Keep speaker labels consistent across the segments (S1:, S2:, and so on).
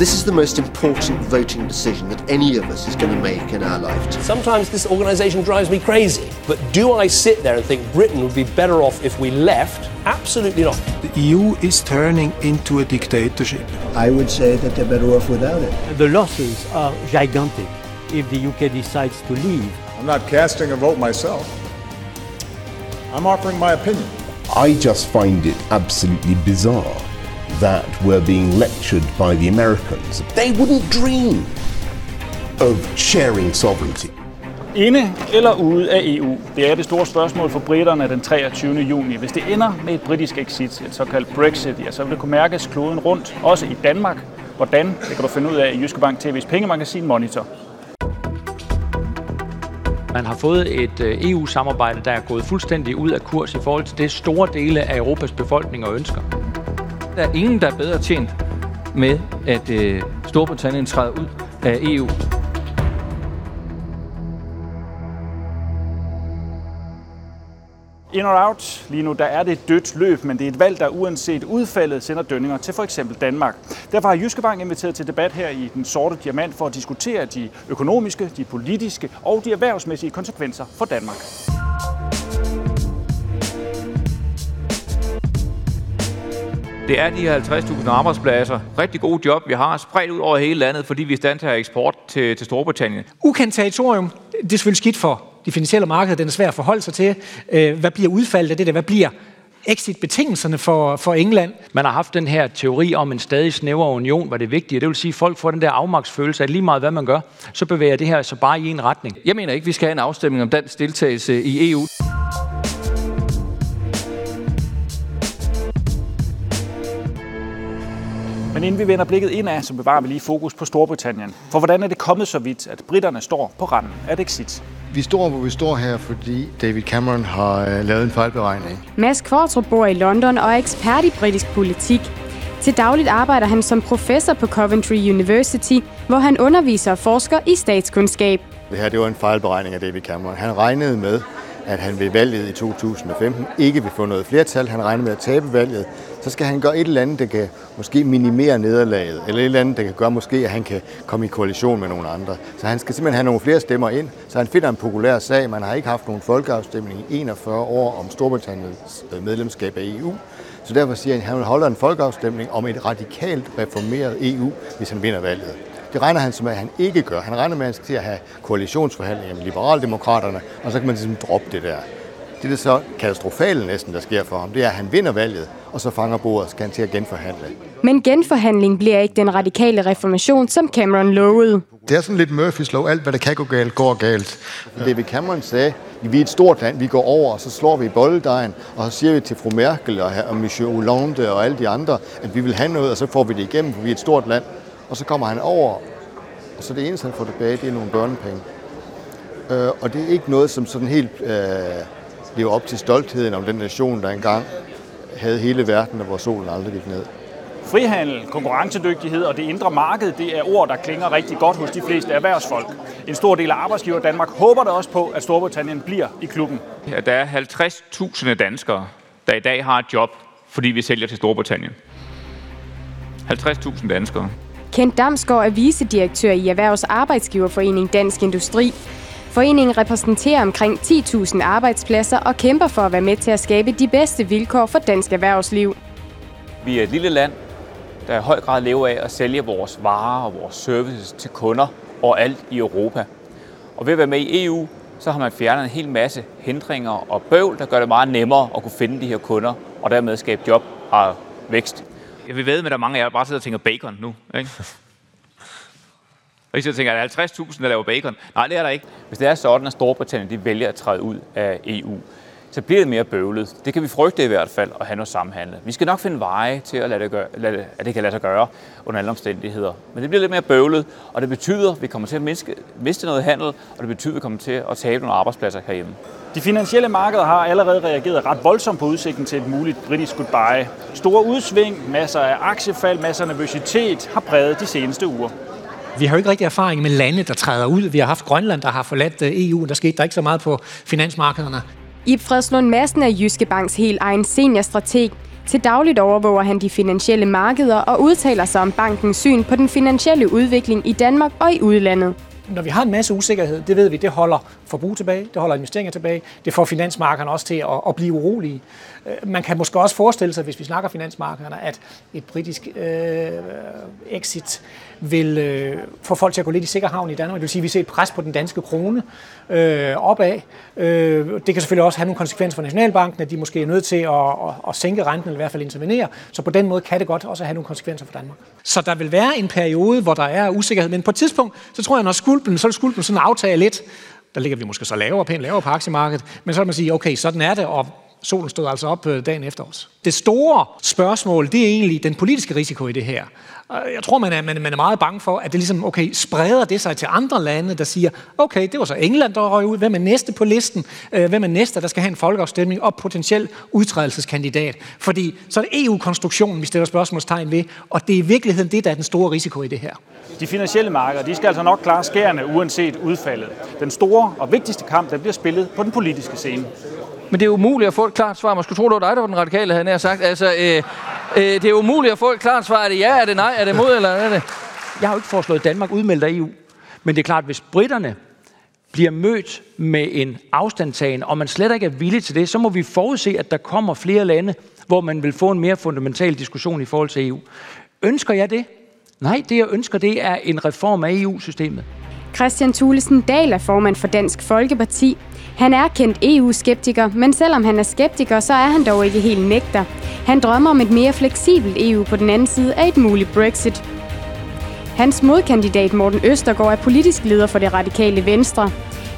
S1: This is the most important voting decision that any of us is going to make in our lifetime.
S2: Sometimes this organisation drives me crazy, but do I sit there and think Britain would be better off if we left? Absolutely not.
S3: The EU is turning into a dictatorship.
S4: I would say that they're better off without it.
S5: The losses are gigantic if the UK decides to leave.
S6: I'm not casting a vote myself. I'm offering my opinion.
S7: I just find it absolutely bizarre that we're being lectured by the Americans. They wouldn't dream of sharing sovereignty.
S8: Inde eller ude af EU? Det er det store spørgsmål for britterne den 23. juni. Hvis det ender med et britisk exit, et såkaldt Brexit, ja, så vil det kunne mærkes kloden rundt, også i Danmark. Hvordan? Det kan du finde ud af i Jyske Bank TV's pengemagasin Monitor.
S9: Man har fået et øh, EU-samarbejde, der er gået fuldstændig ud af kurs i forhold til det store dele af Europas befolkning og ønsker.
S10: Der er ingen, der er bedre tjent med, at øh, Storbritannien træder ud af EU.
S8: In or out. Lige nu der er det et dødt løb, men det er et valg, der uanset udfaldet sender dønninger til for eksempel Danmark. Derfor har Jyske Bank inviteret til debat her i Den Sorte Diamant for at diskutere de økonomiske, de politiske og de erhvervsmæssige konsekvenser for Danmark.
S11: Det er de her 50.000 arbejdspladser, rigtig gode job, vi har spredt ud over hele landet, fordi vi er i stand til at have eksport til, til Storbritannien.
S12: Ukendt territorium, det er selvfølgelig skidt for de finansielle markeder, den er svær at forholde sig til. Øh, hvad bliver udfaldet af det der? Hvad bliver exit-betingelserne for, for England?
S9: Man har haft den her teori om en stadig snævere union, hvor det er vigtigt. Det vil sige, at folk får den der afmagtsfølelse, at lige meget hvad man gør, så bevæger det her så bare i en retning.
S10: Jeg mener ikke, vi skal have en afstemning om dansk deltagelse i EU.
S8: Men inden vi vender blikket indad, så bevarer vi lige fokus på Storbritannien. For hvordan er det kommet så vidt, at britterne står på randen af exit?
S13: Vi står, hvor vi står her, fordi David Cameron har øh, lavet en fejlberegning.
S14: Mads Kvartrup bor i London og er ekspert i britisk politik. Til dagligt arbejder han som professor på Coventry University, hvor han underviser og forsker i statskundskab.
S13: Det her det var en fejlberegning af David Cameron. Han regnede med, at han ved valget i 2015 ikke vil få noget flertal. Han regner med at tabe valget. Så skal han gøre et eller andet, der kan måske minimere nederlaget, eller et eller andet, der kan gøre måske, at han kan komme i koalition med nogle andre. Så han skal simpelthen have nogle flere stemmer ind, så han finder en populær sag. Man har ikke haft nogen folkeafstemning i 41 år om Storbritanniens øh, medlemskab af EU. Så derfor siger han, at han vil holde en folkeafstemning om et radikalt reformeret EU, hvis han vinder valget. Det regner han som, at han ikke gør. Han regner med, at han skal til at have koalitionsforhandlinger med liberaldemokraterne, og så kan man ligesom droppe det der. Det er det så katastrofale næsten, der sker for ham, det er, at han vinder valget, og så fanger bordet, skal han til at genforhandle.
S14: Men genforhandling bliver ikke den radikale reformation, som Cameron lovede.
S13: Det er sådan lidt Murphys lov. Alt, hvad der kan gå galt, går galt. David Cameron sagde, vi er et stort land, vi går over, og så slår vi i bolledejen, og så siger vi til fru Merkel og, og Monsieur Hollande og alle de andre, at vi vil have noget, og så får vi det igennem, for vi er et stort land. Og så kommer han over, og så det eneste, han får tilbage, det er nogle børnepenge. Øh, og det er ikke noget, som sådan helt øh, lever op til stoltheden om den nation, der engang havde hele verden, og hvor solen aldrig gik ned.
S8: Frihandel, konkurrencedygtighed og det indre marked, det er ord, der klinger rigtig godt hos de fleste erhvervsfolk. En stor del af arbejdsgiver Danmark håber da også på, at Storbritannien bliver i klubben.
S11: Ja, der er 50.000 danskere, der i dag har et job, fordi vi sælger til Storbritannien. 50.000 danskere.
S14: Kent Damsgaard er vicedirektør i Erhvervs Arbejdsgiverforening Dansk Industri. Foreningen repræsenterer omkring 10.000 arbejdspladser og kæmper for at være med til at skabe de bedste vilkår for dansk erhvervsliv.
S15: Vi er et lille land, der i høj grad lever af at sælge vores varer og vores services til kunder overalt i Europa. Og ved at være med i EU, så har man fjernet en hel masse hindringer og bøvl, der gør det meget nemmere at kunne finde de her kunder, og dermed skabe job og vækst.
S11: Jeg vil ved med, at der er mange af jer, der bare sidder og tænker bacon nu. Ikke? Og I sidder tænker, er der 50.000, der laver bacon? Nej, det er der ikke.
S15: Hvis det er sådan, at Storbritannien de vælger at træde ud af EU, så bliver det mere bøvlet. Det kan vi frygte i hvert fald at have noget samhandle. Vi skal nok finde veje til at, lade det gøre, lade det, at det kan lade sig gøre under alle omstændigheder. Men det bliver lidt mere bøvlet, og det betyder, at vi kommer til at miste, miste noget handel, og det betyder, at vi kommer til at tabe nogle arbejdspladser herhjemme.
S8: De finansielle markeder har allerede reageret ret voldsomt på udsigten til et muligt britisk goodbye. Store udsving, masser af aktiefald, masser af nervøsitet har præget de seneste uger.
S12: Vi har jo ikke rigtig erfaring med lande, der træder ud. Vi har haft Grønland, der har forladt øh, EU. Der skete der ikke så meget på finansmarkederne.
S14: Ib Fredslund Madsen er Jyske Banks helt egen seniorstrateg. Til dagligt overvåger han de finansielle markeder og udtaler sig om bankens syn på den finansielle udvikling i Danmark og i udlandet
S12: når vi har en masse usikkerhed, det ved vi, det holder forbrug tilbage, det holder investeringer tilbage, det får finansmarkederne også til at, at blive urolige. Øh, man kan måske også forestille sig, hvis vi snakker finansmarkederne, at et britisk øh, exit vil øh, få folk til at gå lidt i sikker havn i Danmark. Det vil sige, at vi ser et pres på den danske krone øh, opad. Øh, det kan selvfølgelig også have nogle konsekvenser for Nationalbanken, at de måske er nødt til at, at, at sænke renten, eller i hvert fald intervenere. Så på den måde kan det godt også have nogle konsekvenser for Danmark. Så der vil være en periode, hvor der er usikkerhed, men på et tidspunkt, så tror jeg, når skulpen, så vil skulpen sådan aftage lidt. Der ligger vi måske så lavere, pænt lavere på aktiemarkedet, men så vil man sige, okay, sådan er det, og solen stod altså op øh, dagen efter os. Det store spørgsmål, det er egentlig den politiske risiko i det her. Øh, jeg tror, man er, man, man er meget bange for, at det ligesom, okay, spreder det sig til andre lande, der siger, okay, det var så England, der røg ud. Hvem er næste på listen? Øh, hvem er næste, der skal have en folkeafstemning og potentiel udtrædelseskandidat? Fordi så er det EU-konstruktionen, vi stiller spørgsmålstegn ved, og det er i virkeligheden det, der er den store risiko i det her.
S8: De finansielle markeder, de skal altså nok klare skærende uanset udfaldet. Den store og vigtigste kamp, der bliver spillet på den politiske scene.
S10: Men det er umuligt at få et klart svar. Man skulle tro, det var dig, der var den radikale, havde jeg sagt. Altså, øh, øh, det er umuligt at få et klart svar. Er det ja, er det nej, er det mod, eller er det?
S9: Jeg har jo ikke foreslået, at Danmark udmelder EU. Men det er klart, at hvis britterne bliver mødt med en afstandtagen, og man slet ikke er villig til det, så må vi forudse, at der kommer flere lande, hvor man vil få en mere fundamental diskussion i forhold til EU. Ønsker jeg det? Nej, det jeg ønsker, det er en reform af EU-systemet.
S14: Christian Thulesen Dahl er formand for Dansk Folkeparti. Han er kendt EU-skeptiker, men selvom han er skeptiker, så er han dog ikke helt nægter. Han drømmer om et mere fleksibelt EU på den anden side af et muligt Brexit. Hans modkandidat Morten Østergaard er politisk leder for det radikale Venstre.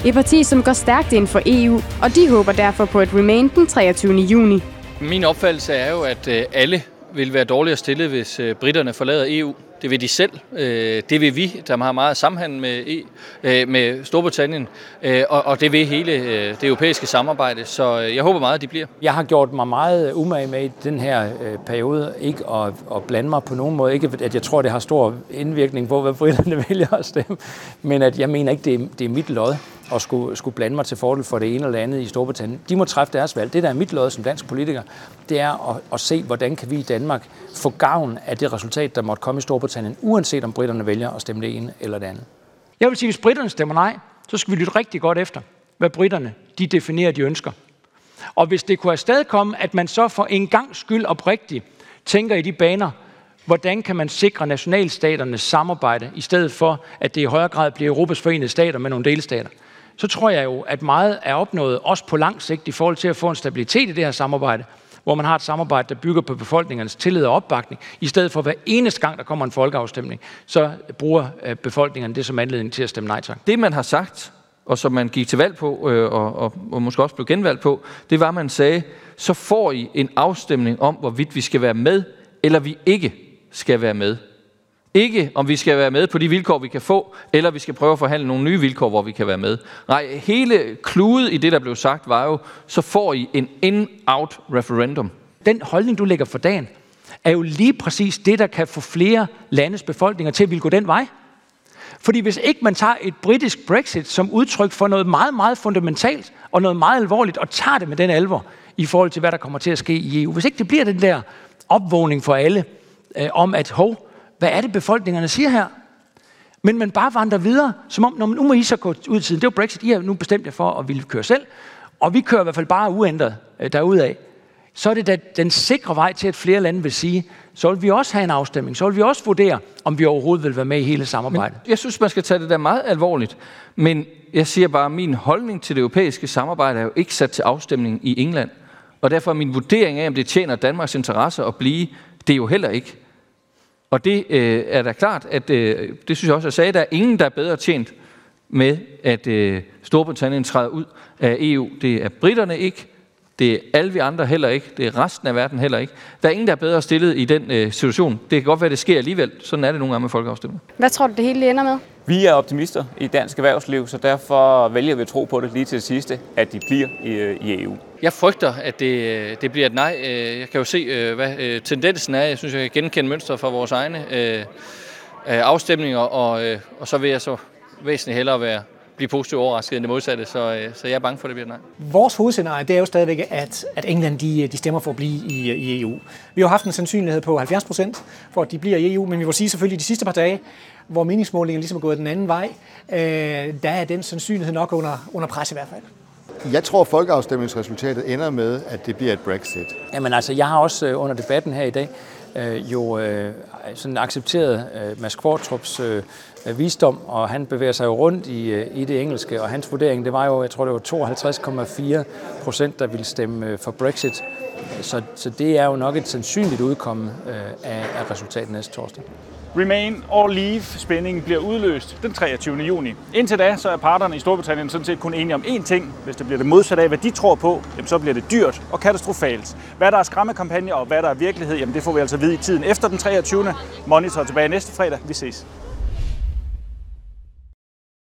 S14: Et parti, som går stærkt ind for EU, og de håber derfor på et Remain den 23. juni.
S10: Min opfattelse er jo, at øh, alle vil være dårligere stillet, hvis øh, britterne forlader EU. Det vil de selv. Øh, det vil vi, der har meget samhandel med, e, øh, med Storbritannien. Øh, og det vil hele øh, det europæiske samarbejde. Så øh, jeg håber meget, at de bliver.
S9: Jeg har gjort mig meget umage med i den her øh, periode ikke at, at blande mig på nogen måde. Ikke at jeg tror, det har stor indvirkning på, hvad britterne vælger at stemme. Men at jeg mener ikke, det er, det er mit lod og skulle, skulle blande mig til fordel for det ene eller andet i Storbritannien. De må træffe deres valg. Det, der er mit lod som dansk politiker, det er at, at se, hvordan kan vi i Danmark få gavn af det resultat, der måtte komme i Storbritannien, uanset om britterne vælger at stemme det ene eller det andet. Jeg vil sige, hvis britterne stemmer nej, så skal vi lytte rigtig godt efter, hvad britterne de definerer, de ønsker. Og hvis det kunne afstedkomme, at man så for en gang skyld oprigtigt tænker i de baner, hvordan kan man sikre nationalstaternes samarbejde, i stedet for, at det i højere grad bliver Europas forenede stater med nogle delstater, så tror jeg jo, at meget er opnået, også på lang sigt, i forhold til at få en stabilitet i det her samarbejde, hvor man har et samarbejde, der bygger på befolkningernes tillid og opbakning, i stedet for hver eneste gang, der kommer en folkeafstemning, så bruger øh, befolkningerne det som anledning til at stemme nej tak.
S10: Det, man har sagt, og som man gik til valg på, øh, og, og, og måske også blev genvalgt på, det var, at man sagde, så får I en afstemning om, hvorvidt vi skal være med, eller vi ikke skal være med. Ikke om vi skal være med på de vilkår, vi kan få, eller vi skal prøve at forhandle nogle nye vilkår, hvor vi kan være med. Nej, hele kludet i det, der blev sagt, var jo, så får I en in-out referendum.
S9: Den holdning, du lægger for dagen, er jo lige præcis det, der kan få flere landes befolkninger til at ville gå den vej. Fordi hvis ikke man tager et britisk Brexit som udtryk for noget meget, meget fundamentalt og noget meget alvorligt, og tager det med den alvor i forhold til, hvad der kommer til at ske i EU. Hvis ikke det bliver den der opvågning for alle øh, om, at hov, hvad er det, befolkningerne siger her? Men man bare vandrer videre, som om, når nu må I så gå ud til Det var Brexit, I har nu bestemt jer for at ville køre selv, og vi kører i hvert fald bare uændret øh, derudad. Så er det da den sikre vej til, at flere lande vil sige, så vil vi også have en afstemning, så vil vi også vurdere, om vi overhovedet vil være med i hele samarbejdet.
S10: Men jeg synes, man skal tage det der meget alvorligt. Men jeg siger bare, at min holdning til det europæiske samarbejde er jo ikke sat til afstemning i England. Og derfor er min vurdering af, om det tjener Danmarks interesse at blive, det er jo heller ikke. Og det øh, er da klart, at øh, det synes jeg også, jeg sagde, der er ingen, der er bedre tjent med, at øh, Storbritannien træder ud af EU. Det er britterne ikke, det er alle vi andre heller ikke, det er resten af verden heller ikke. Der er ingen, der er bedre stillet i den øh, situation. Det kan godt være, det sker alligevel. Sådan er det nogle gange med folkeafstemning.
S14: Hvad tror du, det hele ender med?
S15: Vi er optimister i dansk erhvervsliv, så derfor vælger vi at tro på det lige til det sidste, at de bliver i, øh, i EU.
S10: Jeg frygter, at det, det bliver et nej. Øh, jeg kan jo se, øh, hvad tendensen er. Jeg synes, jeg kan genkende mønster fra vores egne afstemninger, og, og så vil jeg så væsentligt hellere være blive positivt overrasket end det modsatte, så, øh, så jeg er bange for, at det bliver nej.
S12: Vores hovedscenarie, det er jo stadigvæk, at, at England de, de stemmer for at blive i, i EU. Vi har haft en sandsynlighed på 70 procent for, at de bliver i EU, men vi må sige selvfølgelig, at de sidste par dage, hvor meningsmålingen ligesom er gået den anden vej, øh, der er den sandsynlighed nok under, under pres i hvert fald.
S13: Jeg tror, at folkeafstemningsresultatet ender med, at det bliver et Brexit.
S9: Jamen altså, jeg har også øh, under debatten her i dag øh, jo øh, sådan accepteret øh, Mads Kvartrups øh, øh, visdom, og han bevæger sig jo rundt i, øh, i det engelske, og hans vurdering, det var jo, jeg tror det var 52,4 procent, der ville stemme øh, for Brexit. Så, så det er jo nok et sandsynligt udkomme øh, af, af resultatet næste torsdag.
S8: Remain or Leave spændingen bliver udløst den 23. juni. Indtil da så er parterne i Storbritannien sådan set kun enige om én ting. Hvis det bliver det modsatte af, hvad de tror på, jamen, så bliver det dyrt og katastrofalt. Hvad der er skræmmekampagne og hvad der er virkelighed, jamen det får vi altså vide i tiden efter den 23. Monitor tilbage næste fredag. Vi ses.